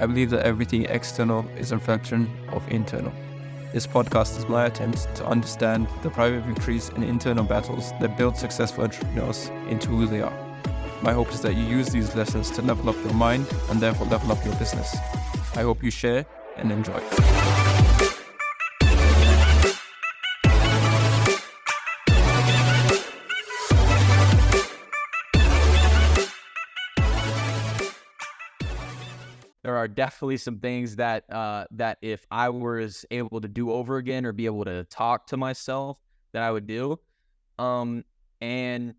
I believe that everything external is a reflection of internal. This podcast is my attempt to understand the private victories and internal battles that build successful entrepreneurs into who they are. My hope is that you use these lessons to level up your mind and therefore level up your business. I hope you share and enjoy. Are definitely some things that uh, that if I was able to do over again or be able to talk to myself that I would do. Um, and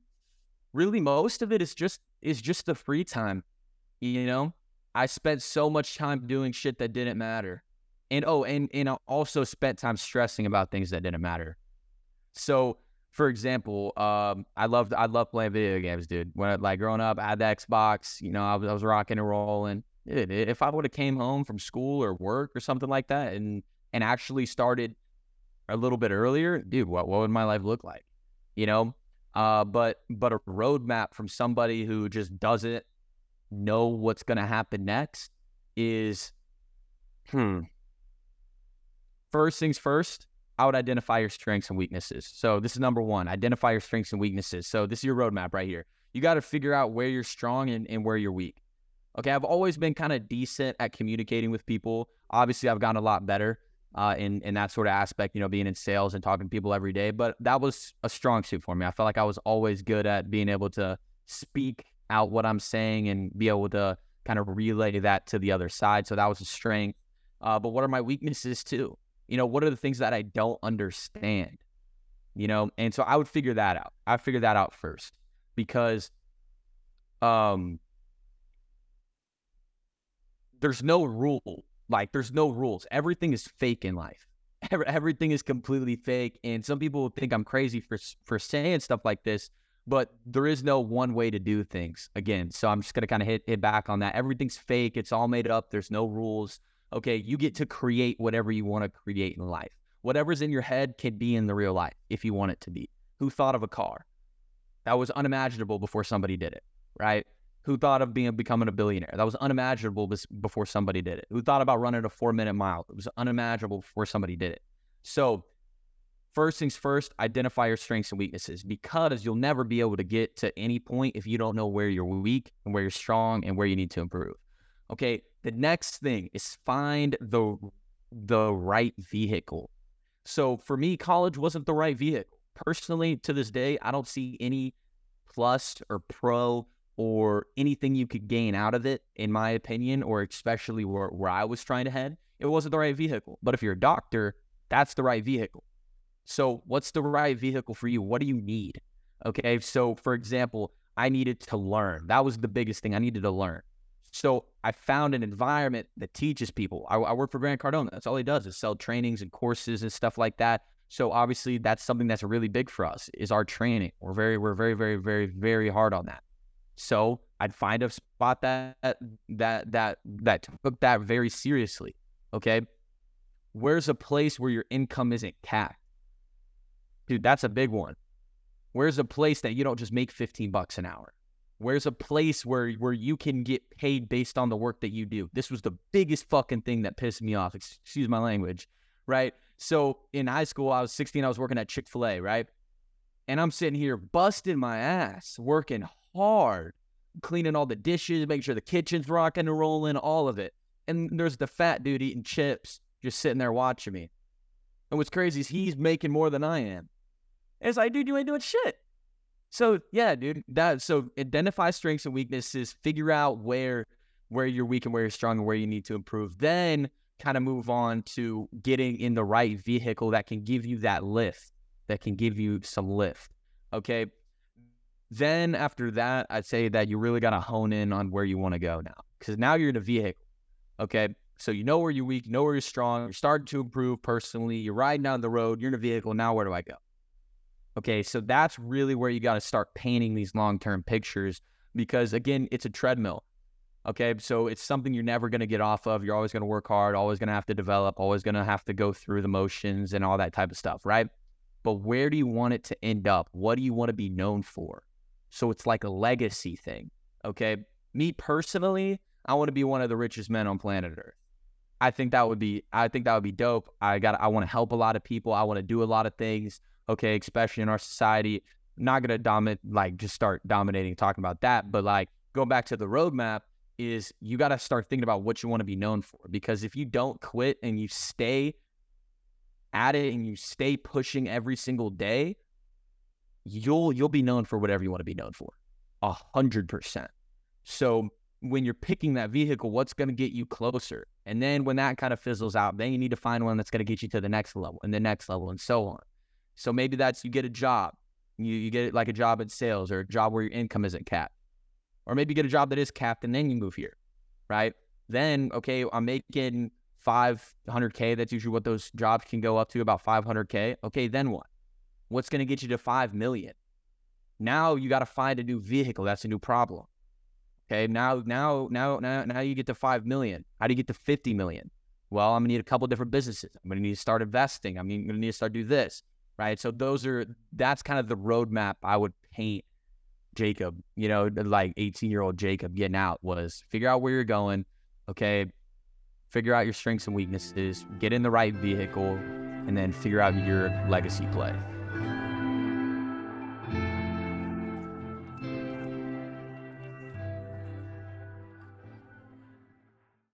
really most of it is just is just the free time. You know, I spent so much time doing shit that didn't matter. And oh, and and I also spent time stressing about things that didn't matter. So, for example, um, I loved I love playing video games, dude. When I, like growing up, I had the Xbox. You know, I was, I was rocking and rolling. If I would have came home from school or work or something like that, and and actually started a little bit earlier, dude, what what would my life look like? You know, uh, but but a roadmap from somebody who just doesn't know what's going to happen next is, hmm. First things first, I would identify your strengths and weaknesses. So this is number one: identify your strengths and weaknesses. So this is your roadmap right here. You got to figure out where you're strong and, and where you're weak. Okay, I've always been kind of decent at communicating with people. Obviously, I've gotten a lot better uh, in in that sort of aspect. You know, being in sales and talking to people every day. But that was a strong suit for me. I felt like I was always good at being able to speak out what I'm saying and be able to kind of relay that to the other side. So that was a strength. Uh, but what are my weaknesses too? You know, what are the things that I don't understand? You know, and so I would figure that out. I figure that out first because, um, there's no rule. Like there's no rules. Everything is fake in life. Everything is completely fake. And some people think I'm crazy for for saying stuff like this, but there is no one way to do things. Again, so I'm just gonna kind of hit hit back on that. Everything's fake. It's all made up. There's no rules. Okay, you get to create whatever you want to create in life. Whatever's in your head can be in the real life if you want it to be. Who thought of a car? That was unimaginable before somebody did it, right? Who thought of being becoming a billionaire. That was unimaginable before somebody did it. Who thought about running a four minute mile? It was unimaginable before somebody did it. So, first things first, identify your strengths and weaknesses because you'll never be able to get to any point if you don't know where you're weak and where you're strong and where you need to improve. Okay. The next thing is find the the right vehicle. So for me, college wasn't the right vehicle. Personally, to this day, I don't see any plus or pro or anything you could gain out of it, in my opinion, or especially where, where I was trying to head, it wasn't the right vehicle. But if you're a doctor, that's the right vehicle. So, what's the right vehicle for you? What do you need? Okay. So, for example, I needed to learn. That was the biggest thing I needed to learn. So, I found an environment that teaches people. I, I work for Grant Cardone. That's all he does is sell trainings and courses and stuff like that. So obviously that's something that's really big for us is our training. We're very, we're very, very, very, very hard on that. So I'd find a spot that that that that took that very seriously. Okay. Where's a place where your income isn't capped? Dude, that's a big one. Where's a place that you don't just make 15 bucks an hour? Where's a place where where you can get paid based on the work that you do? This was the biggest fucking thing that pissed me off. Excuse my language, right? So in high school, I was 16. I was working at Chick Fil A, right? And I'm sitting here busting my ass, working hard cleaning all the dishes, making sure the kitchen's rocking and rolling, all of it. And there's the fat dude eating chips, just sitting there watching me. And what's crazy is he's making more than I am. And it's like, dude, you ain't doing shit. So yeah, dude. That so identify strengths and weaknesses, figure out where where you're weak and where you're strong and where you need to improve. Then kind of move on to getting in the right vehicle that can give you that lift, that can give you some lift. Okay. Then after that, I'd say that you really got to hone in on where you want to go now, because now you're in a vehicle. Okay, so you know where you're weak, you know where you're strong. You're starting to improve personally. You're riding down the road. You're in a vehicle. Now where do I go? Okay, so that's really where you got to start painting these long-term pictures, because again, it's a treadmill. Okay, so it's something you're never going to get off of. You're always going to work hard, always going to have to develop, always going to have to go through the motions and all that type of stuff, right? But where do you want it to end up? What do you want to be known for? So it's like a legacy thing. Okay. Me personally, I want to be one of the richest men on planet Earth. I think that would be I think that would be dope. I got I want to help a lot of people. I want to do a lot of things. Okay, especially in our society. I'm not gonna dominate like just start dominating talking about that, but like going back to the roadmap is you got to start thinking about what you want to be known for because if you don't quit and you stay at it and you stay pushing every single day, you'll you'll be known for whatever you want to be known for. A hundred percent. So when you're picking that vehicle, what's going to get you closer? And then when that kind of fizzles out, then you need to find one that's going to get you to the next level and the next level and so on. So maybe that's you get a job, you, you get like a job in sales or a job where your income isn't capped. Or maybe you get a job that is capped and then you move here, right? Then, okay, I'm making 500K. That's usually what those jobs can go up to, about 500K. Okay, then what? What's going to get you to 5 million? Now you got to find a new vehicle. That's a new problem. Okay, now now now now now you get to five million. How do you get to fifty million? Well, I'm gonna need a couple different businesses. I'm gonna need to start investing. I'm gonna need to start do this, right? So those are that's kind of the roadmap I would paint Jacob. You know, like 18 year old Jacob getting out was figure out where you're going. Okay, figure out your strengths and weaknesses, get in the right vehicle, and then figure out your legacy play.